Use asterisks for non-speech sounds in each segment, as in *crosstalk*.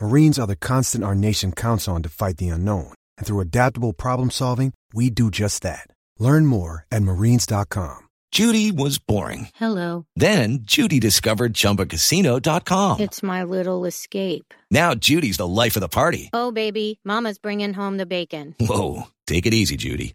Marines are the constant our nation counts on to fight the unknown. And through adaptable problem solving, we do just that. Learn more at marines.com. Judy was boring. Hello. Then Judy discovered ChumbaCasino.com. It's my little escape. Now Judy's the life of the party. Oh, baby, Mama's bringing home the bacon. Whoa, take it easy, Judy.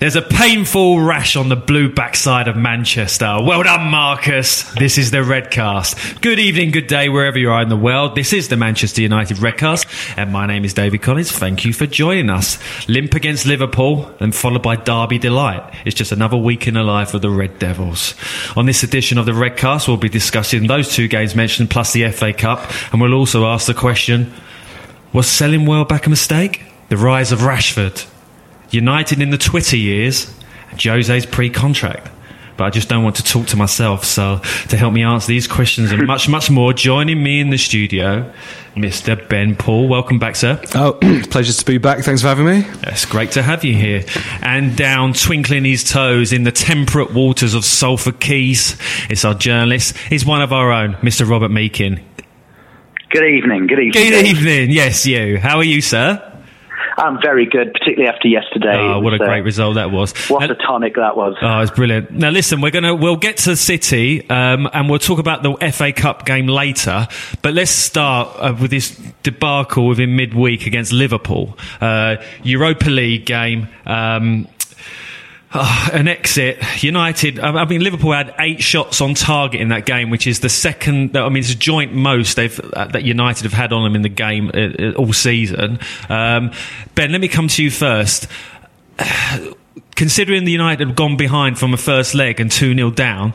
There's a painful rash on the blue backside of Manchester. Well done, Marcus. This is the Redcast. Good evening, good day, wherever you are in the world. This is the Manchester United Redcast, and my name is David Collins. Thank you for joining us. Limp against Liverpool, and followed by Derby Delight. It's just another week in the life of the Red Devils. On this edition of the Redcast, we'll be discussing those two games mentioned, plus the FA Cup, and we'll also ask the question Was selling Welbeck a mistake? The rise of Rashford. United in the Twitter years, and Jose's pre-contract. But I just don't want to talk to myself. So to help me answer these questions and much, much more, joining me in the studio, Mr. Ben Paul. Welcome back, sir. Oh, *clears throat* pleasure to be back. Thanks for having me. It's great to have you here. And down, twinkling his toes in the temperate waters of Salford Quays, it's our journalist. He's one of our own, Mr. Robert Meakin. Good evening. Good evening. Good evening. Yes, you. How are you, sir? I'm very good, particularly after yesterday. Oh, what a uh, great result that was. What a tonic that was. Oh, it's brilliant. Now, listen, we're gonna we'll get to City, um, and we'll talk about the FA Cup game later. But let's start uh, with this debacle within midweek against Liverpool, uh, Europa League game. Um, oh, an exit. United. I mean, Liverpool had eight shots on target in that game, which is the second. I mean, it's a joint most they've uh, that United have had on them in the game uh, uh, all season. Um, ben, let me come to you first *sighs* considering the United have gone behind from a first leg and 2 0 down,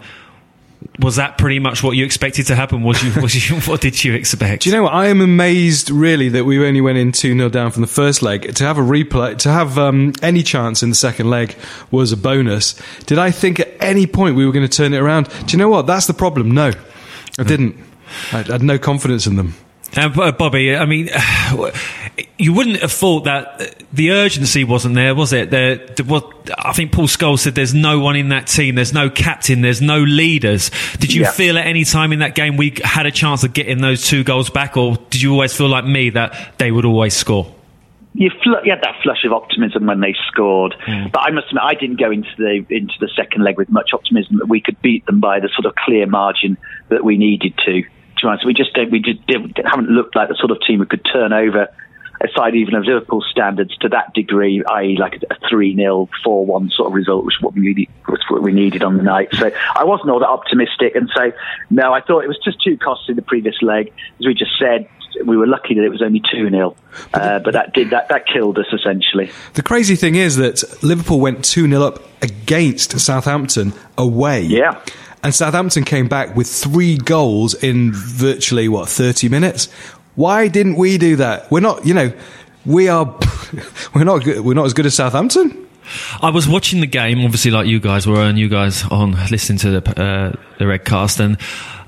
was that pretty much what you expected to happen? Was you, was you, *laughs* what did you expect? Do you know what? I am amazed, really, that we only went in 2 0 down from the first leg. To have a replay, to have um, any chance in the second leg was a bonus. Did I think at any point we were going to turn it around? Do you know what? That's the problem. No, I didn't. I had no confidence in them. Uh, Bobby, I mean, *sighs* you wouldn't have thought that uh, the urgency wasn't there, was it? There, there was, I think Paul Scholes said there's no one in that team, there's no captain, there's no leaders. Did you Yeah. feel at any time in that game we had a chance of getting those two goals back, or did you always feel like me that they would always score? You, fl- you had that flush of optimism when they scored, mm. but I must admit I didn't go into the into the second leg with much optimism that we could beat them by the sort of clear margin that we needed to. To be honest, we just don't, we just didn't, haven't looked like the sort of team who could turn over a side even of Liverpool standards to that degree, i.e., like a three 0 four one sort of result, which is what we needed, was what we needed on the night. So I wasn't all that optimistic, and so no, I thought it was just too costly the previous leg, as we just said. We were lucky that it was only two 0 uh, but that did that that killed us essentially. The crazy thing is that Liverpool went 2 0 up against Southampton away. Yeah. And Southampton came back with three goals in virtually, what, 30 minutes? Why didn't we do that? We're not, you know, we are, *laughs* we're not, good, we're not as good as Southampton. I was watching the game, obviously, like you guys were, and you guys on listening to the uh, the red cast, and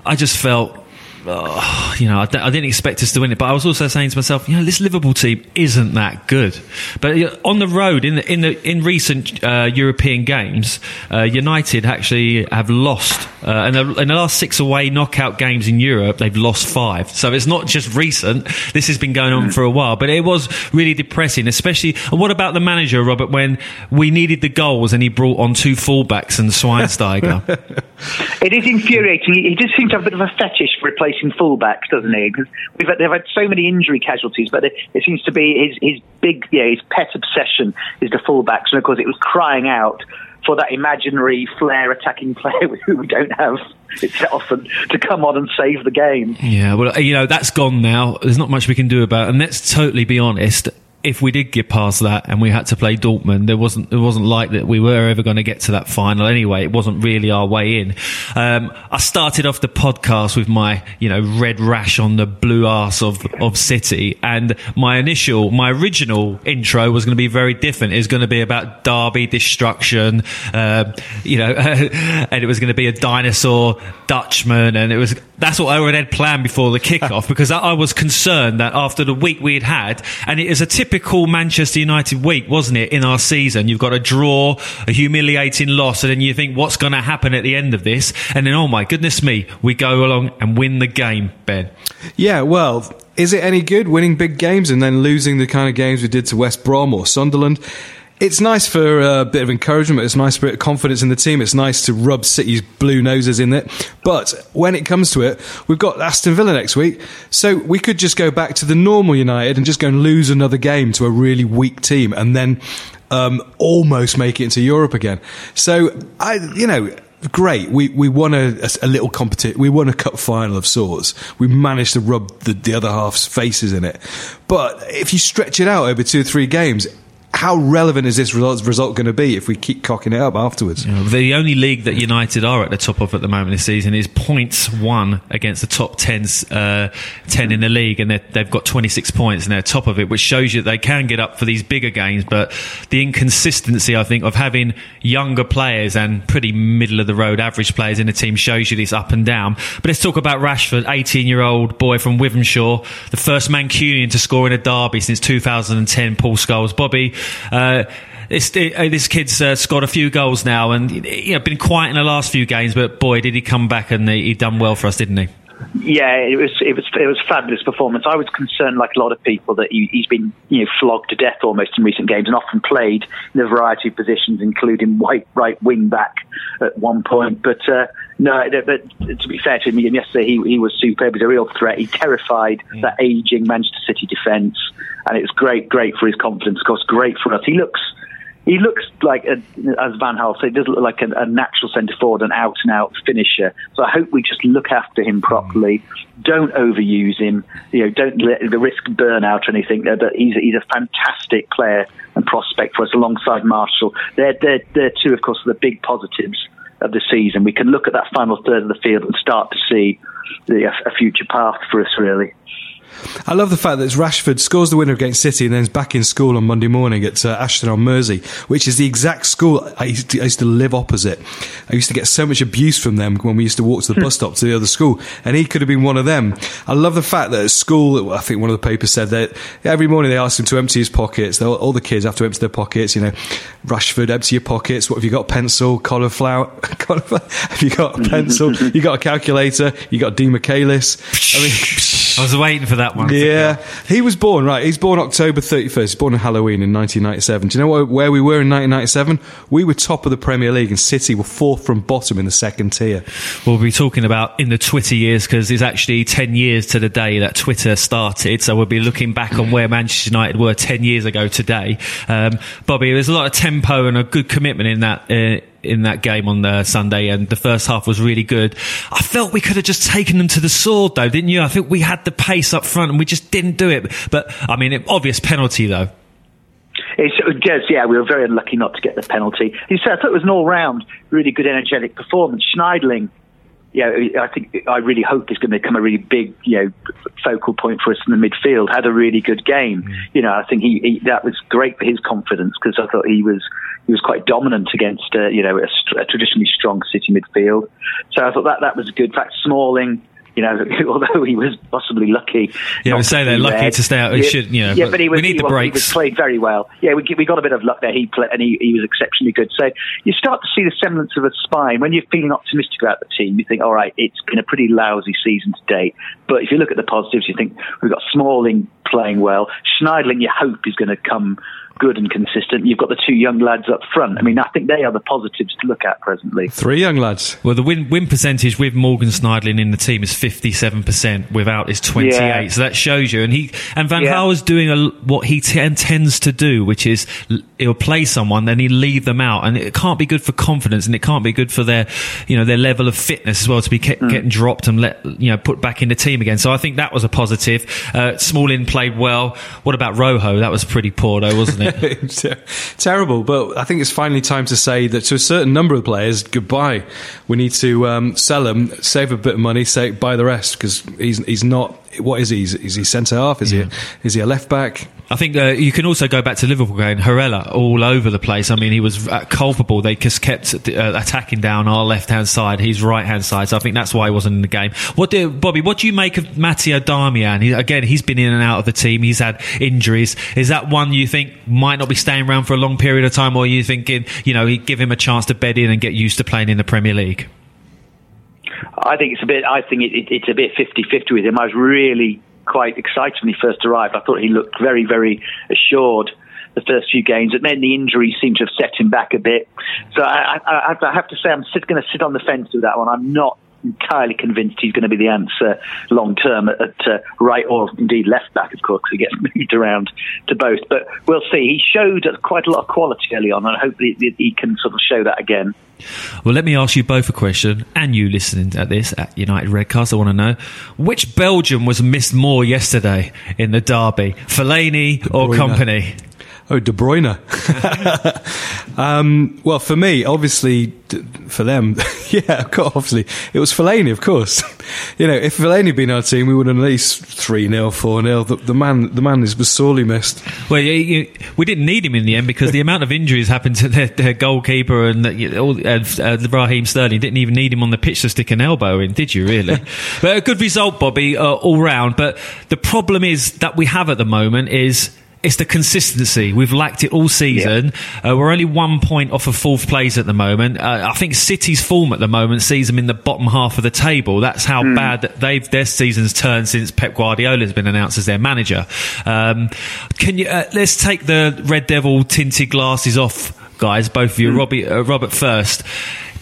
I just felt oh, you know, I, d- I didn't expect us to win it, but I was also saying to myself, you know, this Liverpool team isn't that good. But on the road, in the, in the in recent uh, European games, uh, United actually have lost. Uh, in, the, in the last six away knockout games in Europe, they've lost five. So it's not just recent. This has been going on for a while. But it was really depressing, especially. And what about the manager, Robert, when we needed the goals and he brought on two fullbacks and Schweinsteiger? *laughs* It is infuriating. He just seems to have a bit of a fetish for replacing fullbacks, doesn't he? Because we've had, they've had so many injury casualties, but it, it seems to be his, his big, yeah, his pet obsession is the fullbacks. And of course, it was crying out for that imaginary flair attacking *laughs* player who we don't have often to come on and save the game. Yeah, well, you know, that's gone now. There's not much we can do about it. And let's totally be honest. If we did get past that and we had to play Dortmund, there wasn't it wasn't like that we were ever going to get to that final anyway. It wasn't really our way in. Um, I started off the podcast with my you know red rash on the blue arse of of City, and my initial my original intro was going to be very different. It was going to be about Derby destruction, uh, you know, *laughs* and it was going to be a dinosaur Dutchman, and it was that's what I had planned before the kickoff because I, I was concerned that after the week we had had, and it is a typical Manchester United week, wasn't it? In our season, you've got a draw, a humiliating loss, and then you think, what's going to happen at the end of this? And then, oh my goodness me, we go along and win the game, Ben. Yeah, well, is it any good winning big games and then losing the kind of games we did to West Brom or Sunderland? It's nice for a bit of encouragement. It's nice for a bit of confidence in the team. It's nice to rub City's blue noses in it. But when it comes to it, we've got Aston Villa next week. So we could just go back to the normal United and just go and lose another game to a really weak team and then um, almost make it into Europe again. So, I, you know, great. We we won a, a, little competition. We won a cup final of sorts. We managed to rub the, the other half's faces in it. But if you stretch it out over two or three games, how relevant is this result, result going to be if we keep cocking it up afterwards? Know, the only league that United are at the top of at the moment this season is points one against the top 10, uh, 10 in the league, and they've got 26 points and they're top of it, which shows you that they can get up for these bigger games. But the inconsistency, I think, of having younger players and pretty middle of the road average players in the team shows you this up and down. But let's talk about Rashford, 18 year old boy from Wythenshawe, the first Mancunian to score in a derby since 2010, Paul Scholes. Bobby, uh, this, uh, this kid's uh, scored a few goals now and you know, been quiet in the last few games, but boy, did he come back and he, done well for us, didn't he? Yeah, it was it was it was fabulous performance. I was concerned, like a lot of people, that he, he's been you know flogged to death almost in recent games, and often played in a variety of positions, including *laughs* white right wing back at one point. But uh, no, but to be fair to him, yesterday he he was superb. He was a real threat. He terrified mm. that aging Manchester City defence, and it was great, great for his confidence. Of course, great for us. He looks he looks like, a, as Van Gaal said, he does look like a, a natural centre forward, an out and out finisher. So I hope we just look after him properly. Don't overuse him. You know, don't let the risk burnout or anything. But he's he's a fantastic player and prospect for us alongside Martial. They're they're they're two, of course, the big positives of the season. We can look at that final third of the field and start to see the, a future path for us, really. I love the fact that Rashford scores the winner against City and then is back in school on Monday morning at uh, Ashton on Mersey, which is the exact school I used, to, I used, to, live opposite. I used to get so much abuse from them when we used to walk to the bus stop to the other school, and he could have been one of them. I love the fact that at school, I think one of the papers said that every morning they asked him to empty his pockets. All, all the kids have to empty their pockets. You know, Rashford, empty your pockets. What have you got? Pencil, cauliflower. *laughs* cauliflower. have you got a pencil? *laughs* you got a calculator? You got D. Michaelis? I mean, I was waiting for that one. Yeah, he was born right. He's born October thirty first. He's born on Halloween in nineteen ninety seven. Do you know where we were in nineteen ninety seven? We were top of the Premier League, and City were fourth from bottom in the second tier. We'll be talking about in the Twitter years because it's actually ten years to the day that Twitter started. So we'll be looking back on where Manchester United were ten years ago today. Um, Bobby, there's a lot of tempo and a good commitment in that. Uh, in that game on the Sunday, and the first half was really good. I felt we could have just taken them to the sword, though, didn't you? I think we had the pace up front, and we just didn't do it. But I mean, it, obvious penalty though. It's, uh, yes, yeah, we were very unlucky not to get the penalty. He said, I thought it was an all-round, really good, energetic performance. Schneiderlin yeah, I think I really hope he's going to become a really big, you know, focal point for us in the midfield. Had a really good game. Mm. You know, I think he, he, that was great for his confidence because I thought he was he was quite dominant against uh, you know a, a, traditionally strong City midfield. So I thought that that was a good. In fact, Smalling You know, *laughs* although he was possibly lucky. Yeah, we say they're lucky red. to stay out. He should, you know, yeah, but but he we was, need the he, was- He was played very well. Yeah, we, we got a bit of luck there. He played, and he, he was exceptionally good. So you start to see the semblance of a spine when you're feeling optimistic about the team. You think, all right, it's been a pretty lousy season to date. But if you look at the positives, you think we've got Smalling playing well. Schneiderlin, you hope is going to come good and consistent. You've got the two young lads up front. I mean, I think they are the positives to look at presently. Three young lads. Well, the win, win percentage with Morgan Schneiderlin in the team is 57%, without is 28. Yeah. So that shows you. And he and Van Yeah. Gaal is doing a, what he t- tends to do, which is he'll play someone, then he'll leave them out. And it can't be good for confidence and it can't be good for their, you know, their level of fitness as well to be ke- getting dropped and let, you know, put back in the team again. So I think that was a positive. Uh, Smalling played well. What about Rojo? That was pretty poor though, wasn't it? Ter- *laughs* Terrible, but I think it's finally time to say that to a certain number of players, goodbye. We need to um, sell them, save a bit of money, say buy the rest because he's he's not. What is he? Is, is he centre half? Is he is he a left back? I think uh, you can also go back to Liverpool game. Herrera all over the place. I mean, he was uh, culpable. They just kept uh, attacking down our left hand side, his right hand side. So I think that's why he wasn't in the game. What do Bobby? What do you make of Matteo Darmian? He, again, he's been in and out of the team. He's had injuries. Is that one you think might not be staying around for a long period of time, or are you thinking you know give him a chance to bed in and get used to playing in the Premier League? I think it's a bit. I think it, it, it's a bit 50-50 with him. I was really quite excited when he first arrived. I thought he looked very, very assured the first few games, and then the injury seemed to have set him back a bit. So I, I, I have to say, I'm going to sit on the fence with that one. I'm not entirely convinced he's going to be the answer long term at, uh, right or indeed left back, of course, because he gets *laughs* moved around to both. But we'll see. He showed quite a lot of quality early on, and hopefully he can sort of show that again. Well, let me ask you both a question, and you listening at this at United Redcast. I want to know which Belgium was missed more yesterday in the derby, Fellaini or Kompany? Oh, De Bruyne. *laughs* um, well, for me, obviously, for them, *laughs* yeah, obviously, it was Fellaini, of course. *laughs* you know, if Fellaini had been our team, we would have at least 3 0, 4 0. The, man, the man is, was sorely missed. Well, you, you, we didn't need him in the end because the amount of injuries happened to their, their goalkeeper and uh, all, uh, uh, Raheem Sterling didn't even need him on the pitch to stick an elbow in, did you? Really? but a good result, Bobby, uh, all round. But the problem is that we have at the moment is. It's the consistency. We've lacked it all season. Uh, we're only one point off of fourth place at the moment. Uh, I think City's form at the moment sees them in the bottom half of the table. That's how bad that they've their season's turned since Pep Guardiola has been announced as their manager. Um, can you uh, let's take the Red Devil tinted glasses off, guys? Both of you, Robbie, uh, Robert first.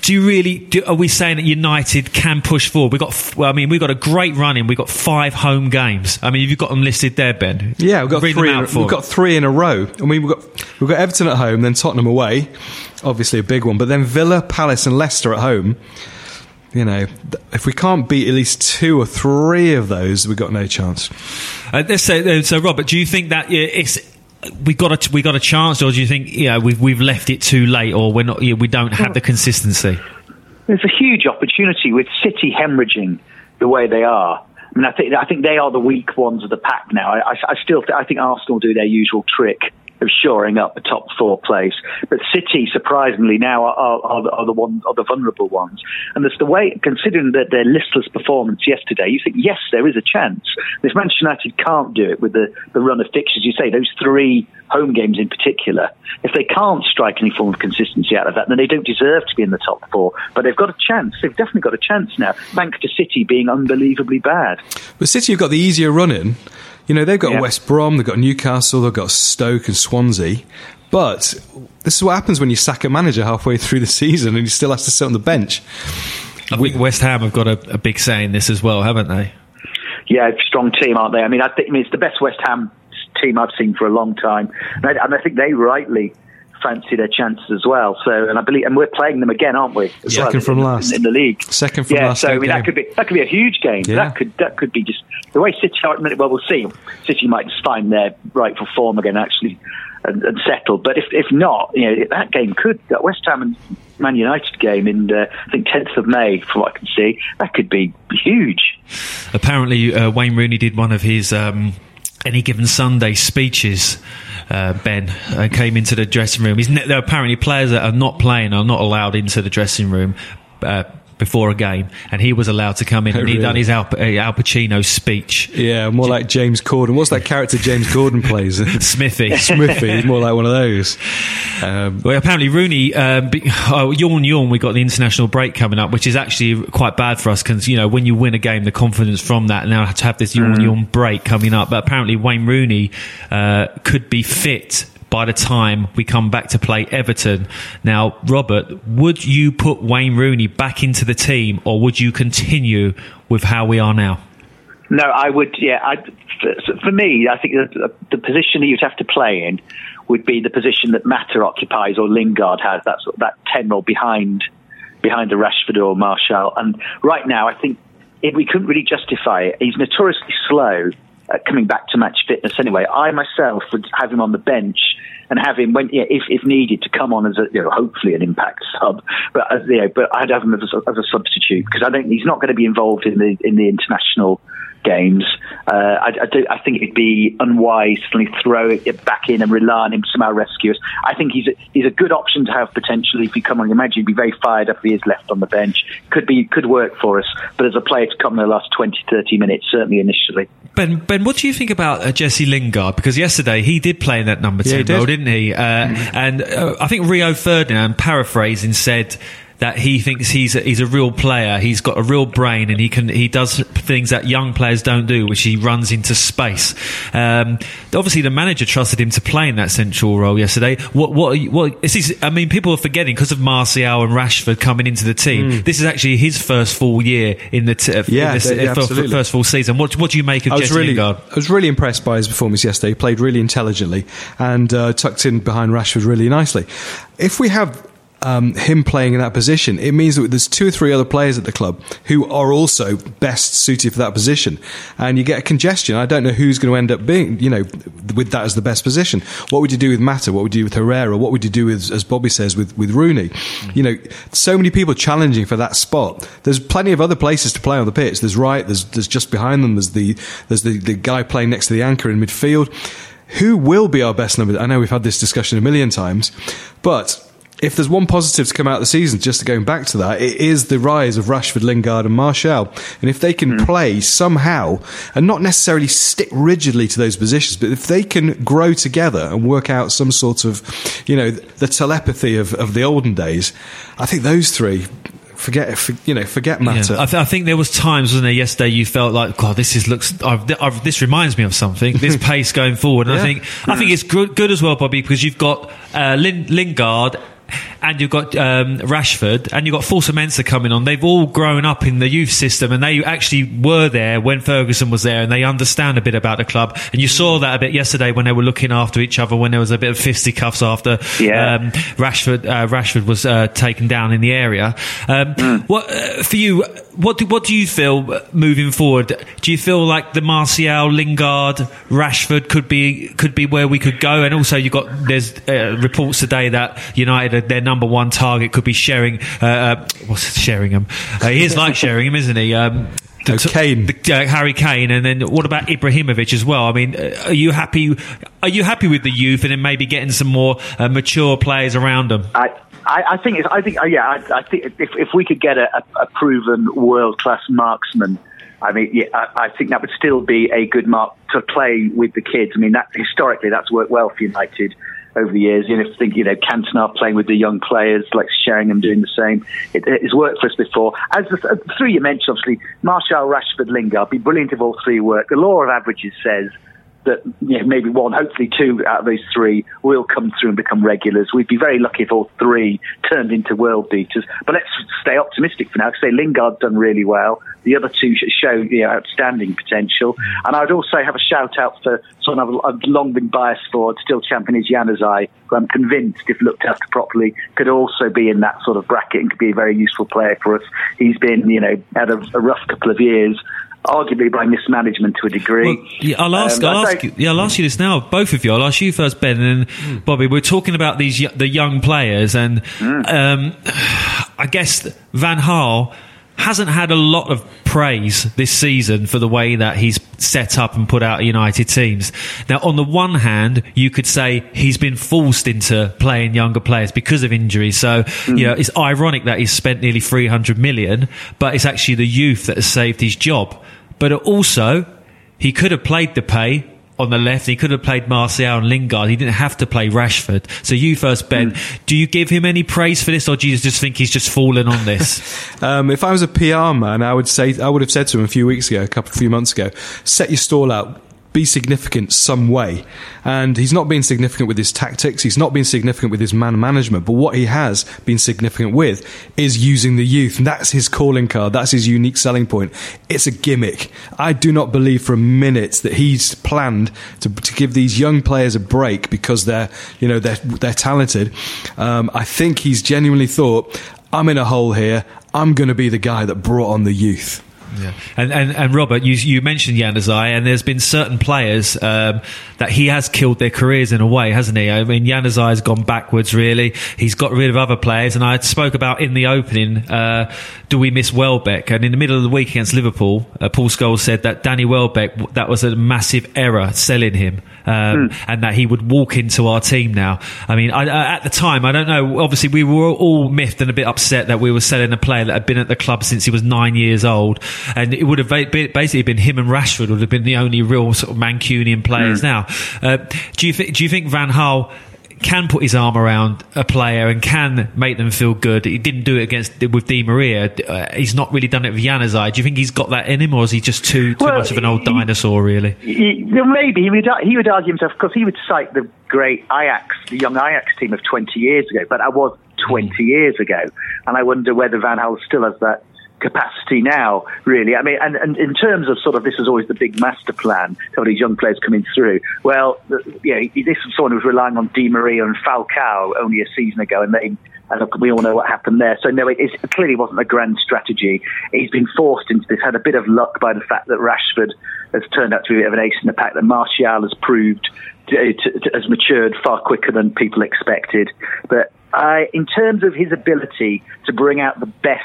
Do you really? Do, are we saying that United can push forward? We got. Well, I mean, we got a great run in. We got five home games. I mean, you've got them listed there, Ben. Yeah, we've got Read three. In, we've got three in a row. I mean, we've got we've got Everton at home, then Tottenham away, obviously a big one. But then Villa, Palace, and Leicester at home. You know, if we can't beat at least two or three of those, we've got no chance. Uh, say, uh, so, Robert, do you think that it's we got a we got a chance, or do you think yeah we've we've left it too late, or we're not we don't have the consistency? There's a huge opportunity with City hemorrhaging the way they are. I mean, I think I think they are the weak ones of the pack now. I, I, I still I think Arsenal do their usual trick of shoring up the top four place, but City surprisingly now are, are, are, the, ones are the vulnerable ones. And there's the way, considering that their listless performance yesterday, you think yes, there is a chance. This Manchester United can't do it with the, the run of fixtures. You say those three home games in particular. If they can't strike any form of consistency out of that, then they don't deserve to be in the top four. But they've got a chance. They've definitely got a chance now, thanks to City being unbelievably bad. But City have got the easier run in. You know, they've got Yeah. West Brom, they've got Newcastle, they've got Stoke and Swansea. But this is what happens when you sack a manager halfway through the season and he still has to sit on the bench. I think West Ham have got a, a big say in this as well, haven't they? Yeah, strong team, aren't they? I mean, I think I mean, it's the best West Ham team I've seen for a long time, and I, and I think they rightly fancy their chances as well. So, and I believe, and we're playing them again, aren't we? As Second well, from in, last. in, the league. Second from yeah, last so I mean, game. that could be that could be a huge game. Yeah. That could that could be just the way City are at the minute. Well, we'll see. City might just find their rightful form again, actually, and, and settle. But if if not, you know, that game could that West Ham and Man United game in uh, I think 10th of May, from what I can see, that could be huge. Apparently, uh, Wayne Rooney did one of his um, any given Sunday speeches. Uh, ben uh, came into the dressing room. He's ne- there are apparently players that are not playing are not allowed into the dressing room. Uh, before a game, and he was allowed to come in Oh, and he really? done his Al, uh, Al Pacino speech. Yeah, more like James Corden. What's that character James Corden plays? *laughs* Smithy. *laughs* Smithy, more like one of those. Um, Well, apparently Rooney, um, be, oh, yawn, yawn. We got the international break coming up, which is actually quite bad for us because you know when you win a game, the confidence from that now to have this yawn, yawn break coming up. But apparently Wayne Rooney uh, could be fit by the time we come back to play Everton. Now, Robert, would you put Wayne Rooney back into the team, or would you continue with how we are now? No, I would. Yeah, I, for, me, I think the, the position that you'd have to play in would be the position that Mata occupies or Lingard has. That sort of, that ten role behind behind the Rashford or Martial. And right now, I think if we couldn't really justify it. He's notoriously slow at coming back to match fitness. Anyway, I myself would have him on the bench and have him when, yeah, if, if needed, to come on as a, you know, hopefully an impact sub. But as, you know, but I'd have him as a, as a substitute because I don't. He's not going to be involved in the in the international games. Uh, I, I, do, I think it'd be unwise to suddenly throw it back in and rely on him to somehow rescue us. I think he's a, he's a good option to have potentially if he come on. Imagine he'd be very fired up if he is left on the bench. Could be could work for us, but as a player to come in the last 20, 30 minutes, certainly initially. Ben, Ben, what do you think about uh, Jesse Lingard? Because yesterday he did play in that number Yeah, he 10 did. role, didn't he? Uh, and uh, I think Rio Ferdinand, paraphrasing, said that he thinks he's a, he's a real player. He's got a real brain, and he can he does things that young players don't do, which he runs into space. Um, obviously, the manager trusted him to play in that central role yesterday. What what you- what? This is, I mean, people are forgetting because of Martial and Rashford coming into the team. This is actually his first full year in the t- Mm. Yeah, in the, yeah, uh, absolutely. first full season. What what do you make of I was Jesse really, Lingard? I was really impressed by his performance yesterday. He played really intelligently and uh, tucked in behind Rashford really nicely. If we have um, him playing in that position, it means that there's two or three other players at the club who are also best suited for that position, and you get a congestion. I don't know who's going to end up being, you know, with that as the best position. What would you do with Mata? What would you do with Herrera? What would you do with, as Bobby says, with with Rooney? You know, so many people challenging for that spot. There's plenty of other places to play on the pitch. There's right. There's there's just behind them. There's the there's the, the guy playing next to the anchor in midfield. Who will be our best number? I know we've had this discussion a million times, but if there's one positive to come out of the season, just going back to that, it is the rise of Rashford, Lingard, and Martial. And if they can play somehow, and not necessarily stick rigidly to those positions, but if they can grow together and work out some sort of, you know, the telepathy of, of the olden days, I think those three. Forget, for, you know, forget Mata. Yeah. I, th- I think there was times, wasn't there, yesterday you felt like, God, this is looks. I've, I've, this reminds me of something. This *laughs* pace going forward, and I Yeah. think I think it's good, good as well, Bobby, because you've got uh, Lin- Lingard. And you've got um, Rashford, and you've got Fosu-Mensah coming on. They've all grown up in the youth system, and they actually were there when Ferguson was there, and they understand a bit about the club. And you saw that a bit yesterday when they were looking after each other, when there was a bit of fisticuffs after Yeah. um, Rashford uh, Rashford was uh, taken down in the area. Um, What uh, for you? What do, what do you feel uh, moving forward? Do you feel like the Martial, Lingard, Rashford could be could be where we could go? And also, you got there's uh, reports today that United their number one target could be sharing. Uh, uh, what's Sheringham? Uh, he is like Sheringham, isn't he? Um, Oh, Kane. the, uh, Harry Kane, and then what about Ibrahimovic as well? I mean, uh, are you happy? Are you happy with the youth, and then maybe getting some more uh, mature players around them? I, I, I think I think uh, yeah I, I think if, if we could get a, a, a proven world class marksman, I mean yeah I, I think that would still be a good mark to play with the kids. I mean that historically that's worked well for United over the years. You know, think you know Cantona playing with the young players, like Sheringham doing the same. It, it's worked for us before. As the, uh, the three you mentioned, obviously Martial, Rashford, Lingard, be brilliant if all three work. The law of averages says that you know, maybe one, hopefully two out of those three will come through and become regulars. We'd be very lucky if all three turned into world beaters. But let's stay optimistic for now. Say Lingard's done really well. The other two show you know, outstanding potential. Mm. And I'd also have a shout out for someone I've, I've long been biased for, still champion is Januzaj, who I'm convinced, if looked after properly, could also be in that sort of bracket and could be a very useful player for us. He's been, you know, had a, a rough couple of years. Arguably by mismanagement to a degree. Well, yeah, I'll ask. Um, I'll ask you. Yeah, I'll ask you this now, both of you. I'll ask you first, Ben, and then Bobby. We're talking about these the young players, and um, *sighs* I guess Van Gaal hasn't had a lot of praise this season for the way that he's set up and put out United teams. Now, on the one hand, you could say he's been forced into playing younger players because of injuries. So, mm. you know, it's ironic that he's spent nearly 300 million, but it's actually the youth that has saved his job. But also, he could have played the pay on the left. He could have played Martial and Lingard. He didn't have to play Rashford. So you first, Ben. Do you give him any praise for this, or do you just think he's just fallen on this? *laughs* Um, if I was a PR man, I would say I would have said to him a few weeks ago, a couple, of few months ago, set your stall out, be significant some way. And he's not been significant with his tactics. He's not been significant with his man management. But what he has been significant with is using the youth, and that's his calling card. That's his unique selling point. It's a gimmick. I do not believe for a minute that he's planned to, to give these young players a break because they're, you know, they're they're talented. Um, I think he's genuinely thought, I'm in a hole here. I'm going to be the guy that brought on the youth. Yeah. And, and and Robert, you you mentioned Januzaj, and there's been certain players um, that he has killed their careers in a way, hasn't he? I mean, Januzaj has gone backwards. Really, he's got rid of other players, and I spoke about in the opening. Uh, do we miss Welbeck? And in the middle of the week against Liverpool, uh, Paul Scholes said that Danny Welbeck that was a massive error selling him, um, and that he would walk into our team now. I mean, I, I, at the time, I don't know. Obviously, we were all miffed and a bit upset that we were selling a player that had been at the club since he was nine years old and it would have ba- ba- basically been him and Rashford would have been the only real sort of Mancunian players now. Uh, do you think? Do you think Van Gaal? Can put his arm around a player and can make them feel good. He didn't do it against with Di Maria. Uh, he's not really done it with Januzaj. Do you think he's got that in him, or is he just too too Well, much of an old he- dinosaur? Really? He- well, maybe he would he would argue himself because he would cite the great Ajax, the young Ajax team of 20 years ago, but that was 20 years ago, and I wonder whether Van Gaal still has that capacity now. Really, I mean, and, and in terms of sort of this is always the big master plan. Some of these young players coming through. Well, know, this was someone who was relying on Di Maria and Falcao only a season ago, and they. And we all know what happened there. So no, it, it clearly wasn't a grand strategy. He's been forced into this. Had a bit of luck by the fact that Rashford has turned out to be a bit of an ace in the pack. That Martial has proved to, to, to, has matured far quicker than people expected. But uh, in terms of his ability to bring out the best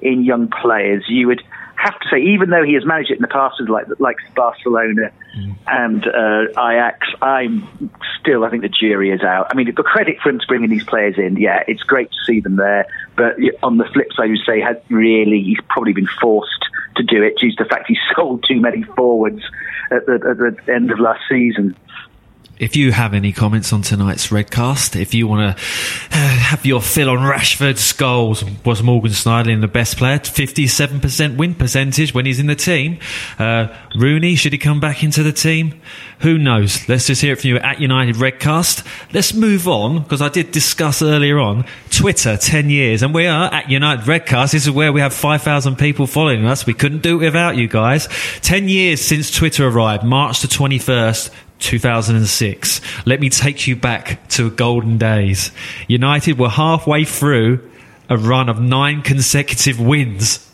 in young players, you would have to say, even though he has managed it in the past with like like Barcelona and uh, Ajax, I'm still I think the jury is out. I mean, the credit for him to bringing these players in, yeah, it's great to see them there. But on the flip side, you say had really he's probably been forced to do it due to the fact he *laughs* sold too many forwards at the, at the end of last season. If you have any comments on tonight's Redcast, if you want to have your fill on Rashford's goals, was Morgan Schneiderlin the best player? 57% win percentage when he's in the team. Uh, Rooney, should he come back into the team? Who knows? Let's just hear it from you at United Redcast. Let's move on, because I did discuss earlier on Twitter, 10 years, and we are at United Redcast. This is where we have 5,000 people following us. We couldn't do it without you guys. 10 years since Twitter arrived, March the 21st, 2006. Let me take you back to golden days. United were halfway through a run of nine consecutive wins.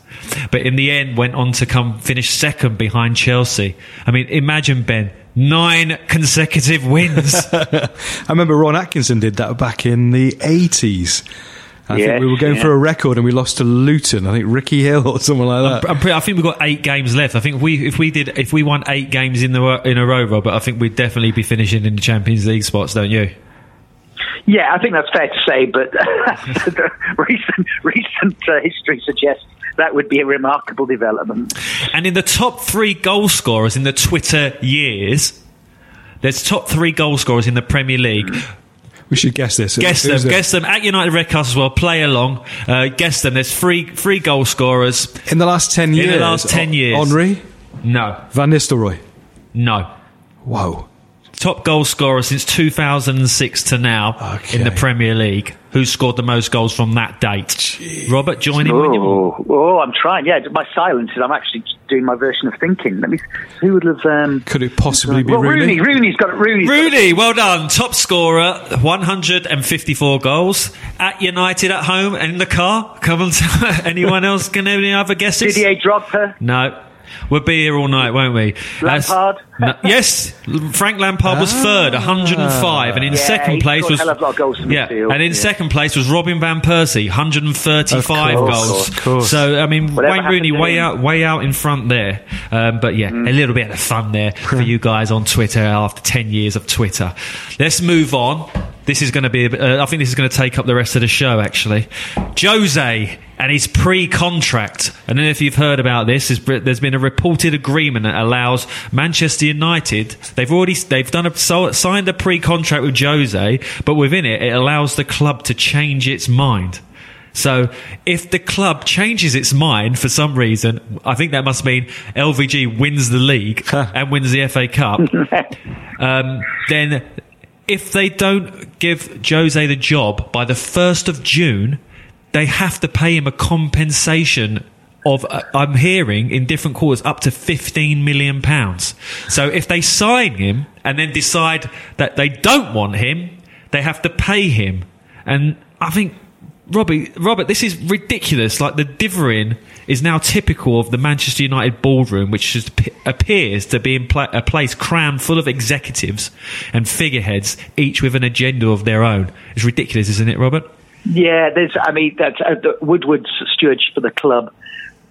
But in the end, went on to come finish second behind Chelsea. I mean, imagine Ben, nine consecutive wins. *laughs* I remember Ron Atkinson did that back in the 80s. I Yes, think we were going yeah. for a record and we lost to Luton. I think Ricky Hill or someone like that. I'm pretty- I think we've got eight games left. I think we, if we did, if we won eight games in the in a row, Robert, I think we'd definitely be finishing in the Champions League spots, don't you? Yeah, I think that's fair to say, but the *laughs* recent recent uh, history suggests that would be a remarkable development. And in the top three goal scorers in the Twitter years, there's top three goal scorers in the Premier League. We should guess this. Guess them, Who's it? guess them at United Red Redcast as well. Play along, uh, guess them. There's three three goal scorers. In the last 10 years. In the last ten years. Henri? No, Van Nistelrooy. no. Whoa. Top goal scorer since 2006 to now Okay. in the Premier League. Who scored the most goals from that date? Robert, join in when you want. Oh, oh, I'm trying. Yeah, my silence is I'm actually doing my version of thinking. Let me. Who would have? Um, Could it possibly be well, Rooney? Rooney. Rooney's got it. Rooney's got it. Rooney, well done. Top scorer, 154 goals. At United at home and in the car. Come on, *laughs* anyone else? Can any other guesses? Didier Drogba. No. We'll be here all night, won't we? That's- Lampard? No- yes, Frank Lampard was third, 105, and in Yeah, second place was hell of a lot of goals for yeah, and in Yeah. second place was Robin van Persie, 135 Of course, goals. of course. So I mean, Whatever Wayne Rooney way out, way out in front there. Um, but yeah, Mm. a little bit of fun there for you guys on Twitter after 10 years of Twitter. Let's move on. This is going to be. Uh, I think this is going to take up the rest of the show. Actually, Jose and his pre-contract. I don't know if you've heard about this. There's, there's been a reported agreement that allows Manchester United. They've already they've done a signed a pre-contract with Jose, but within it, it allows the club to change its mind. So if the club changes its mind for some reason, I think that must mean LVG wins the league and wins the FA Cup. *laughs* um, then if they don't give Jose the job by the 1st of June, they have to pay him a compensation of uh, I'm hearing in different quarters up to 15 million pounds. So if they sign him and then decide that they don't want him, they have to pay him. And I think Robbie, Robert, this is ridiculous. Like the dithering is now typical of the Manchester United boardroom, which just appears to be a place crammed full of executives and figureheads, each with an agenda of their own. It's ridiculous, isn't it, Robert? Yeah, there's. I mean, that's uh, Woodward's stewardship of the club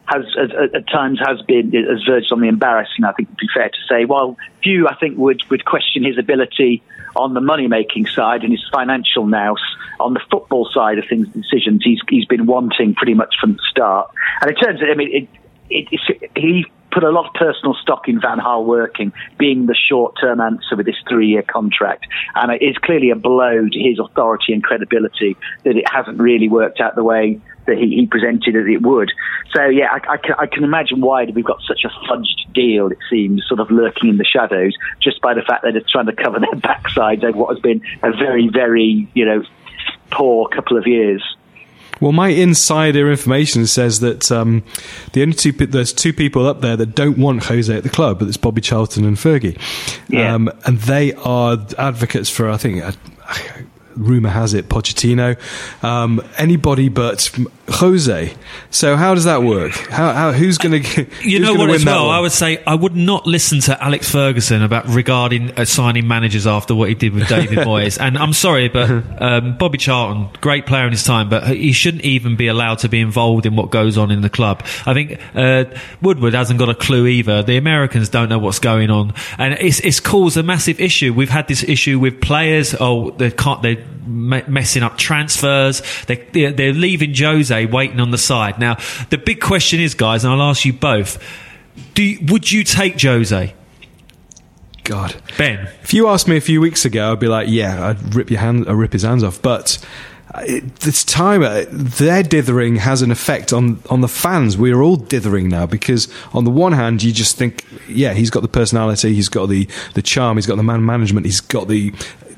has, at, at times has been has verged on the embarrassing. I think it would be fair to say. While few, I think, would would question his ability on the money making side and his financial nous on the football side of things, decisions he's he's been wanting pretty much from the start. And it turns I mean, it, it, he put a lot of personal stock in Van Gaal working, being the short-term answer with this three-year contract, and it is clearly a blow to his authority and credibility that it hasn't really worked out the way that he, he presented as it would. So yeah, I, I, can, I can imagine why we've got such a fudged deal. It seems sort of lurking in the shadows, just by the fact that they're trying to cover their *laughs* backsides over what has been a very, very you know poor couple of years. Well, my insider information says that um, the only two there's two people up there that don't want Jose at the club, but it's Bobby Charlton and Fergie, Yeah. um, and they are advocates for I think. Uh, Rumor has it, Pochettino, um, anybody but Jose. So how does that work? How, how who's going to You know what? As well, I would say I would not listen to Alex Ferguson about regarding uh, signing managers after what he did with David *laughs* Moyes. And I'm sorry, but um, Bobby Charlton, great player in his time, but he shouldn't even be allowed to be involved in what goes on in the club. I think uh, Woodward hasn't got a clue either. The Americans don't know what's going on, and it's it's caused a massive issue. We've had this issue with players. Oh, they can't they me- messing up transfers. They, they're, they're leaving Jose waiting on the side. Now, the big question is, guys, and I'll ask you both: Do you, would you take Jose, God. Ben? If you asked me a few weeks ago, I'd be like, yeah, I'd rip your hand, I'd rip his hands off. But uh, it, this time, uh, their dithering has an effect on on the fans. We're all dithering now because on the one hand, you just think, yeah, he's got the personality, he's got the the charm, he's got the man management, he's got the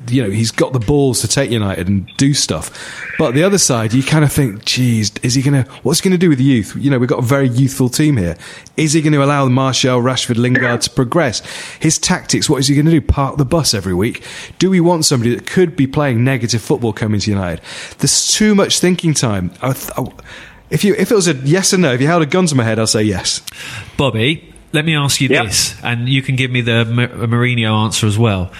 you know, he's got the balls to take United and do stuff. But the other side, you kind of think, geez, is he going to, what's he going to do with the youth? You know, we've got a very youthful team here. Is he going to allow Martial, Rashford, Lingard to progress? His tactics, what is he going to do? Park the bus every week? Do we want somebody that could be playing negative football coming to United? There's too much thinking time. I, th- I, if you, if it was a yes or no, if you held a gun to my head, I'd say yes. Bobby, let me ask you Yep. this, and you can give me the Ma- Mourinho answer as well.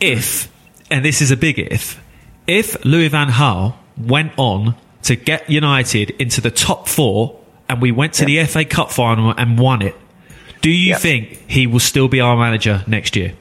If, and this is a big if, if Louis Van Gaal went on to get United into the top four and we went to the FA Cup final and won it, do you Yep. think he will still be our manager next year?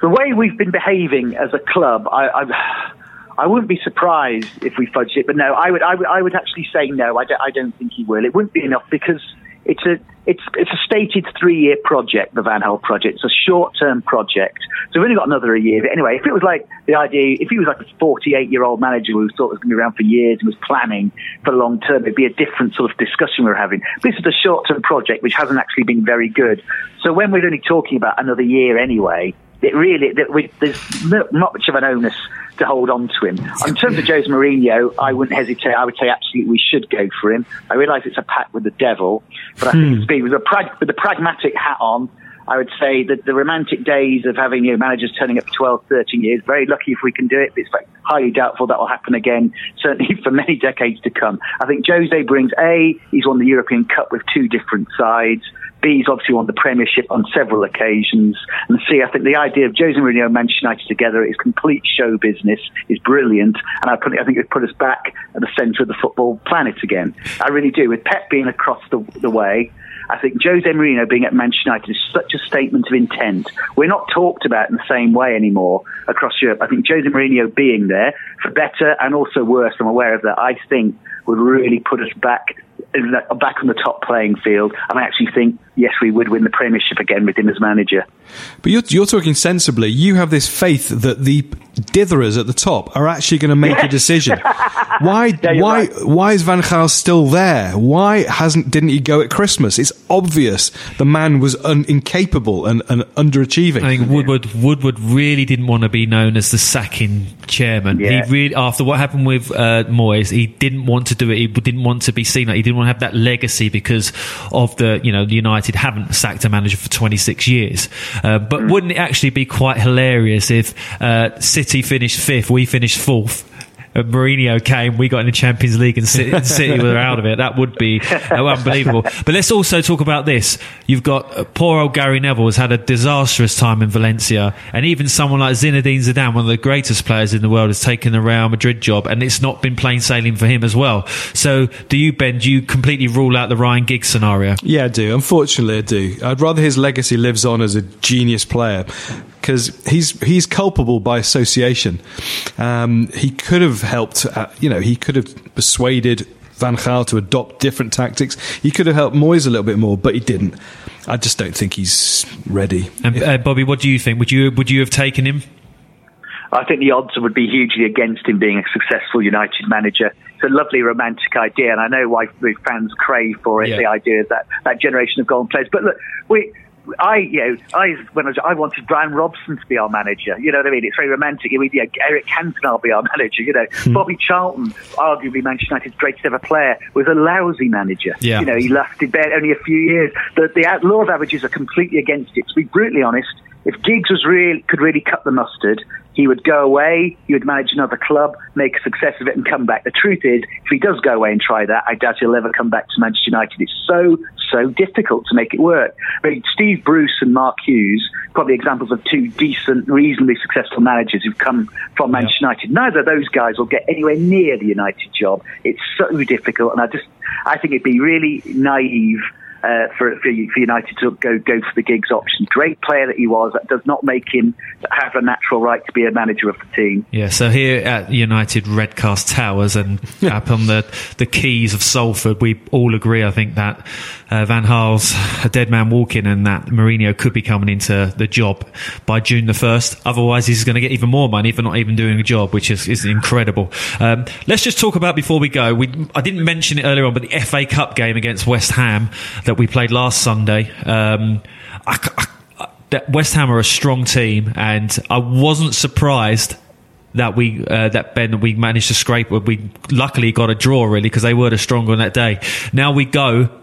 the way we've been behaving as a club, I, I, I wouldn't be surprised if we fudged it. But no, I would, I would, I would actually say no. I don't, I don't think he will. It wouldn't be enough because it's a, it's, it's a stated three-year project, the Van Gaal project. It's a short-term project, so we've only got another year. But anyway, if it was like the idea, if he was like a 48-year-old manager who thought it was going to be around for years and was planning for long term, it'd be a different sort of discussion we we're having. This is a short-term project which hasn't actually been very good. So when we're only talking about another year anyway, it really that we, there's not much of an onus to hold on to him. In terms of Jose Mourinho, I wouldn't hesitate. I would say absolutely we should go for him. I realise it's a pact with the devil, but I think hmm. it's with a prag- with a pragmatic hat on. I would say that the romantic days of having you know, managers turning up for 12, 13 years, very lucky if we can do it, but it's like highly doubtful that will happen again, certainly *laughs* for many decades to come. I think Jose brings A, he's won the European Cup with two different sides. B, he's obviously won the Premiership on several occasions. And C, I think the idea of Jose Mourinho and Manchester United together is complete show business, is brilliant. And I, put, I think it put us back at the centre of the football planet again. I really do. With Pep being across the, the way, I think Jose Mourinho being at Manchester United is such a statement of intent. We're not talked about in the same way anymore across Europe. I think Jose Mourinho being there, for better and also worse, I'm aware of that, I think would really put us back back on the top playing field. And I actually think, yes, we would win the Premiership again with him as manager. But you're, you're talking sensibly. You have this faith that the ditherers at the top are actually going to make a decision. *laughs* Why? Yeah, why? right. Why is Van Gaal still there? Why hasn't? Didn't he go at Christmas? It's obvious the man was un, incapable and, and underachieving. I think Woodward Woodward really didn't want to be known as the sacking chairman. Yeah. He really, after what happened with uh, Moyes, he didn't want to do it. He didn't want to be seen. Like, he didn't want to have that legacy because of the you know the United haven't sacked a manager for 26 years. Uh, but wouldn't it actually be quite hilarious if uh, City finished fifth, we finished fourth? And Mourinho came, we got in the Champions League, and City, City were out of it. That would be unbelievable. But let's also talk about this. You've got uh, poor old Gary Neville has had a disastrous time in Valencia, and even someone like Zinedine Zidane, one of the greatest players in the world, has taken the Real Madrid job, and it's not been plain sailing for him as well. So, do you, Ben? Do you completely rule out the Ryan Giggs scenario? Yeah, I do. Unfortunately, I do. I'd rather his legacy lives on as a genius player because he's he's culpable by association. Um, he could have helped. Uh, you know, he could have persuaded Van Gaal to adopt different tactics. He could have helped Moyes a little bit more, but he didn't. I just don't think he's ready. And uh, Bobby, what do you think? Would you would you have taken him? I think the odds would be hugely against him being a successful United manager. It's a lovely romantic idea, and I know why fans crave for it. Yeah. The idea of that that generation of golden players. But look, we. I, you know, I when I, was, I wanted Brian Robson to be our manager. You know what I mean? It's very romantic. You know, Eric Cantona will be our *laughs* manager. You know, Hmm. Bobby Charlton, arguably Manchester United's greatest ever player, was a lousy manager. Yeah. You know, he lasted there only a few years. The, the out- law of averages are completely against it. To be brutally honest, if Giggs was really could really cut the mustard, he would go away, he would manage another club, make a success of it, and come back. The truth is, if he does go away and try that, I doubt he'll ever come back to Manchester United. It's so so difficult to make it work. I mean, Steve Bruce and Mark Hughes, probably examples of two decent, reasonably successful managers who've come from Manchester United. Neither of those guys will get anywhere near the United job. It's so difficult, and I just I think it'd be really naive uh, for, for for United to go go for the Giggs option. Great player that he was, that does not make him have a natural right to be a manager of the team. Yeah, so here at United Redcast Towers and *laughs* up on the, the quays of Salford, we all agree, I think, that uh, Van Gaal's a dead man walking and that Mourinho could be coming into the job by June the 1st. Otherwise, he's going to get even more money for not even doing a job, which is, is incredible. Um, let's just talk about, before we go, we, I didn't mention it earlier on, but the FA Cup game against West Ham that we played last Sunday. Um, I, I, that West Ham are a strong team, and I wasn't surprised that we uh, that Ben we managed to scrape. We luckily got a draw really because they were the stronger on that day. Now we go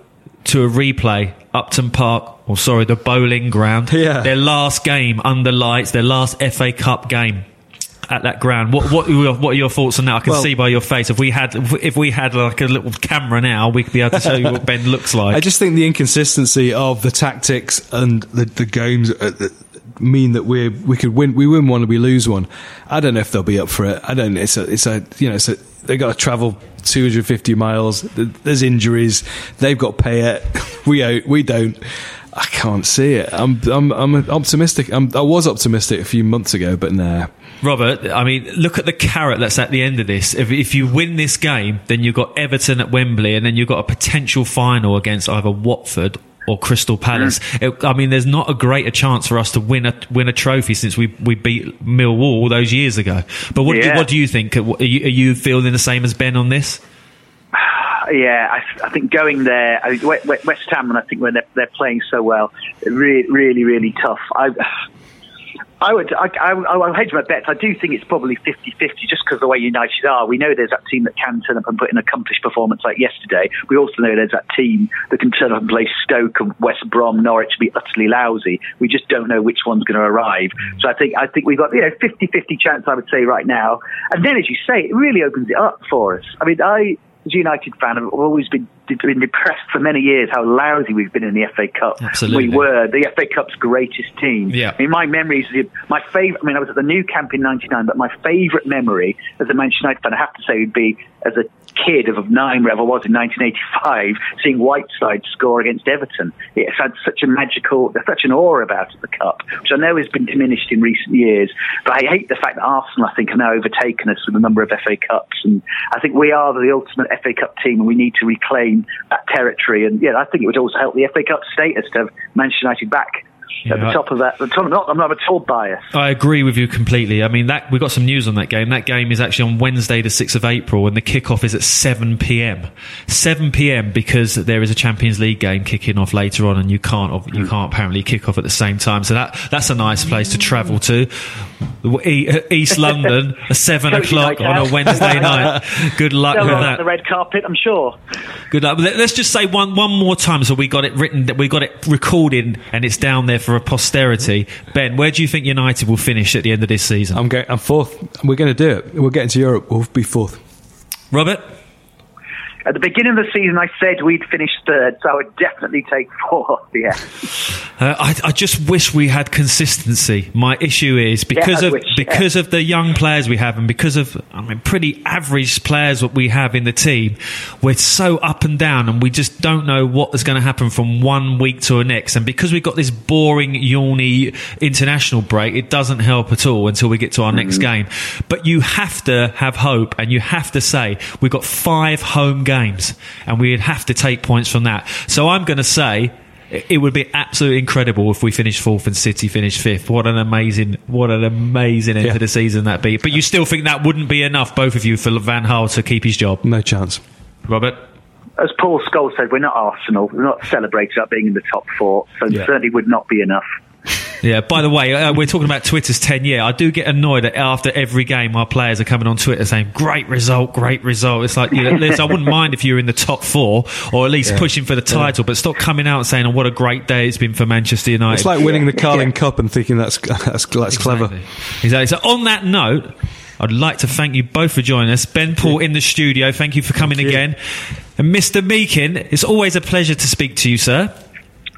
to a replay, Upton Park, or sorry, the Boleyn Ground. Yeah. Their last game under lights, their last FA Cup game. At that ground, what what what are your thoughts on that? I can Well- see by your face. If we had if we had like a little camera now, we could be able to show you what Ben looks *laughs* like. I just think the inconsistency of the tactics and the the games uh, uh, mean that we we could win. We win one and we lose one. I don't know if they'll be up for it. I don't. It's a it's a you know it's a, they got to travel 250 miles. There's injuries. They've got to pay it. *laughs* We don't- we don't. I can't see it. I'm I'm I'm optimistic. I'm, I was optimistic a few months ago, but nah. Robert, I mean, look at the carrot that's at the end of this. If, if you win this game, then you've got Everton at Wembley, and then you've got a potential final against either Watford or Crystal Palace. Mm. It- I mean, there's not a greater chance for us to win a win a trophy since we we beat Millwall all those years ago. But what do, what do you think? Are you, are you feeling the same as Ben on this? *sighs* Yeah, I, I think going there, I mean, West, West Ham, and I think when they're, they're playing so well, really, really, really tough. I, I would, I, I, I would hedge my bets. I do think it's probably 50-50 just because the way United are. We know there's that team that can turn up and put in an accomplished performance like yesterday. We also know there's that team that can turn up and play Stoke and West Brom, Norwich, be utterly lousy. We just don't know which one's going to arrive. So I think, I think we've got, you know, 50-50 chance, I would say, right now. And then, as you say, it really opens it up for us. I mean, I, as a United fan, I've always been, been depressed for many years how lousy we've been in the FA Cup. Absolutely. We were the FA Cup's greatest team. Yeah. I mean, my memories, my favourite, I mean, I was at the Nou Camp in 99, but my favourite memory as a Manchester United fan, I have to say, would be as a kid of nine, wherever I was in 1985, seeing Whiteside score against Everton. It had such a magical, such an aura about it, the cup, which I know has been diminished in recent years. But I hate the fact that Arsenal, I think, have now overtaken us with a number of FA Cups, and I think we are the ultimate FA Cup team, and we need to reclaim that territory. And yeah, I think it would also help the FA Cup status to have Manchester United back. At the top of that, the top, I'm not, I'm not at all biased. I agree with you completely. I mean, that we got some news on that game. That game is actually on Wednesday, the sixth of April, and the kickoff is at seven pm. Seven pm because there is a Champions League game kicking off later on, and you can't you hmm. can't apparently kick off at the same time. So that that's a nice place to travel to. E- uh, East *laughs* London, seven o'clock on a Wednesday *laughs* night. Good luck They'll with that. the red carpet, I'm sure. Good luck. Let- Let's just say one one more time, so we got it written, that we got it recorded, and it's down there for a posterity. Ben, where do you think United will finish at the end of this season? I'm, going, I'm fourth. We're going to do it. We're getting to Europe. We'll be fourth. Robert, At the beginning of the season, I said we'd finish third, so I would definitely take *laughs* fourth. Yeah. uh, I, I just wish we had consistency. My issue is because I of wish, yeah. because of the young players we have, and because of I mean pretty average players that we have in the team, we're so up and down, and we just don't know what is going to happen from one week to the next. And because we've got this boring, yawny international break, it doesn't help at all until we get to our next game. But you have to have hope, and you have to say we've got five home games, and we'd have to take points from that. So I'm going to say. It would be absolutely incredible if we finished fourth and City finished fifth. What an amazing, what an amazing end Yeah. to the season that be. But you still think that wouldn't be enough, both of you, for Van Gaal to keep his job, No chance. Robert? As Paul Scholes said, we're not Arsenal. We're not celebrated up being in the top four, so Yeah. it certainly would not be enough. Yeah. By the way, uh, we're talking about Twitter's ten year. I do get annoyed that after every game, our players are coming on Twitter saying, "Great result, great result." It's like, you know, Liz, I wouldn't *laughs* mind if you were in the top four or at least pushing for the title, but stop coming out and saying, "Oh, what a great day it's been for Manchester United." It's like winning the Carling Cup and thinking that's *laughs* that's, that's clever. Exactly. Exactly. So on that note, I'd like to thank you both for joining us. Ben Paul in the studio, thank you for coming again. And Mr. Meakin, it's always a pleasure to speak to you, sir.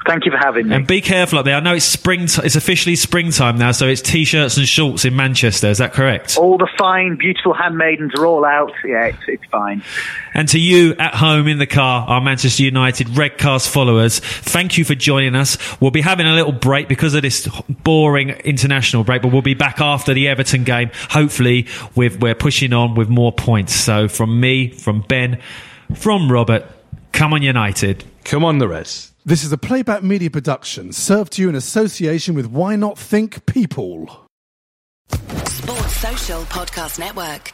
Thank you for having me. And be careful up there. I know it's spring. it's officially springtime now, so it's t-shirts and shorts in Manchester. Is that correct? all the fine, beautiful handmaidens are all out. Yeah, it's, it's fine. And to you at home in the car, our Manchester United Redcast followers, thank you for joining us. We'll be having a little break because of this boring international break, but we'll be back after the Everton game. Hopefully, with we're pushing on with more points. So from me, from Ben, from Robert, come on United. Come on, the Reds. This is a playback media production served to you in association with Why Not Think People. Sports Social Podcast Network.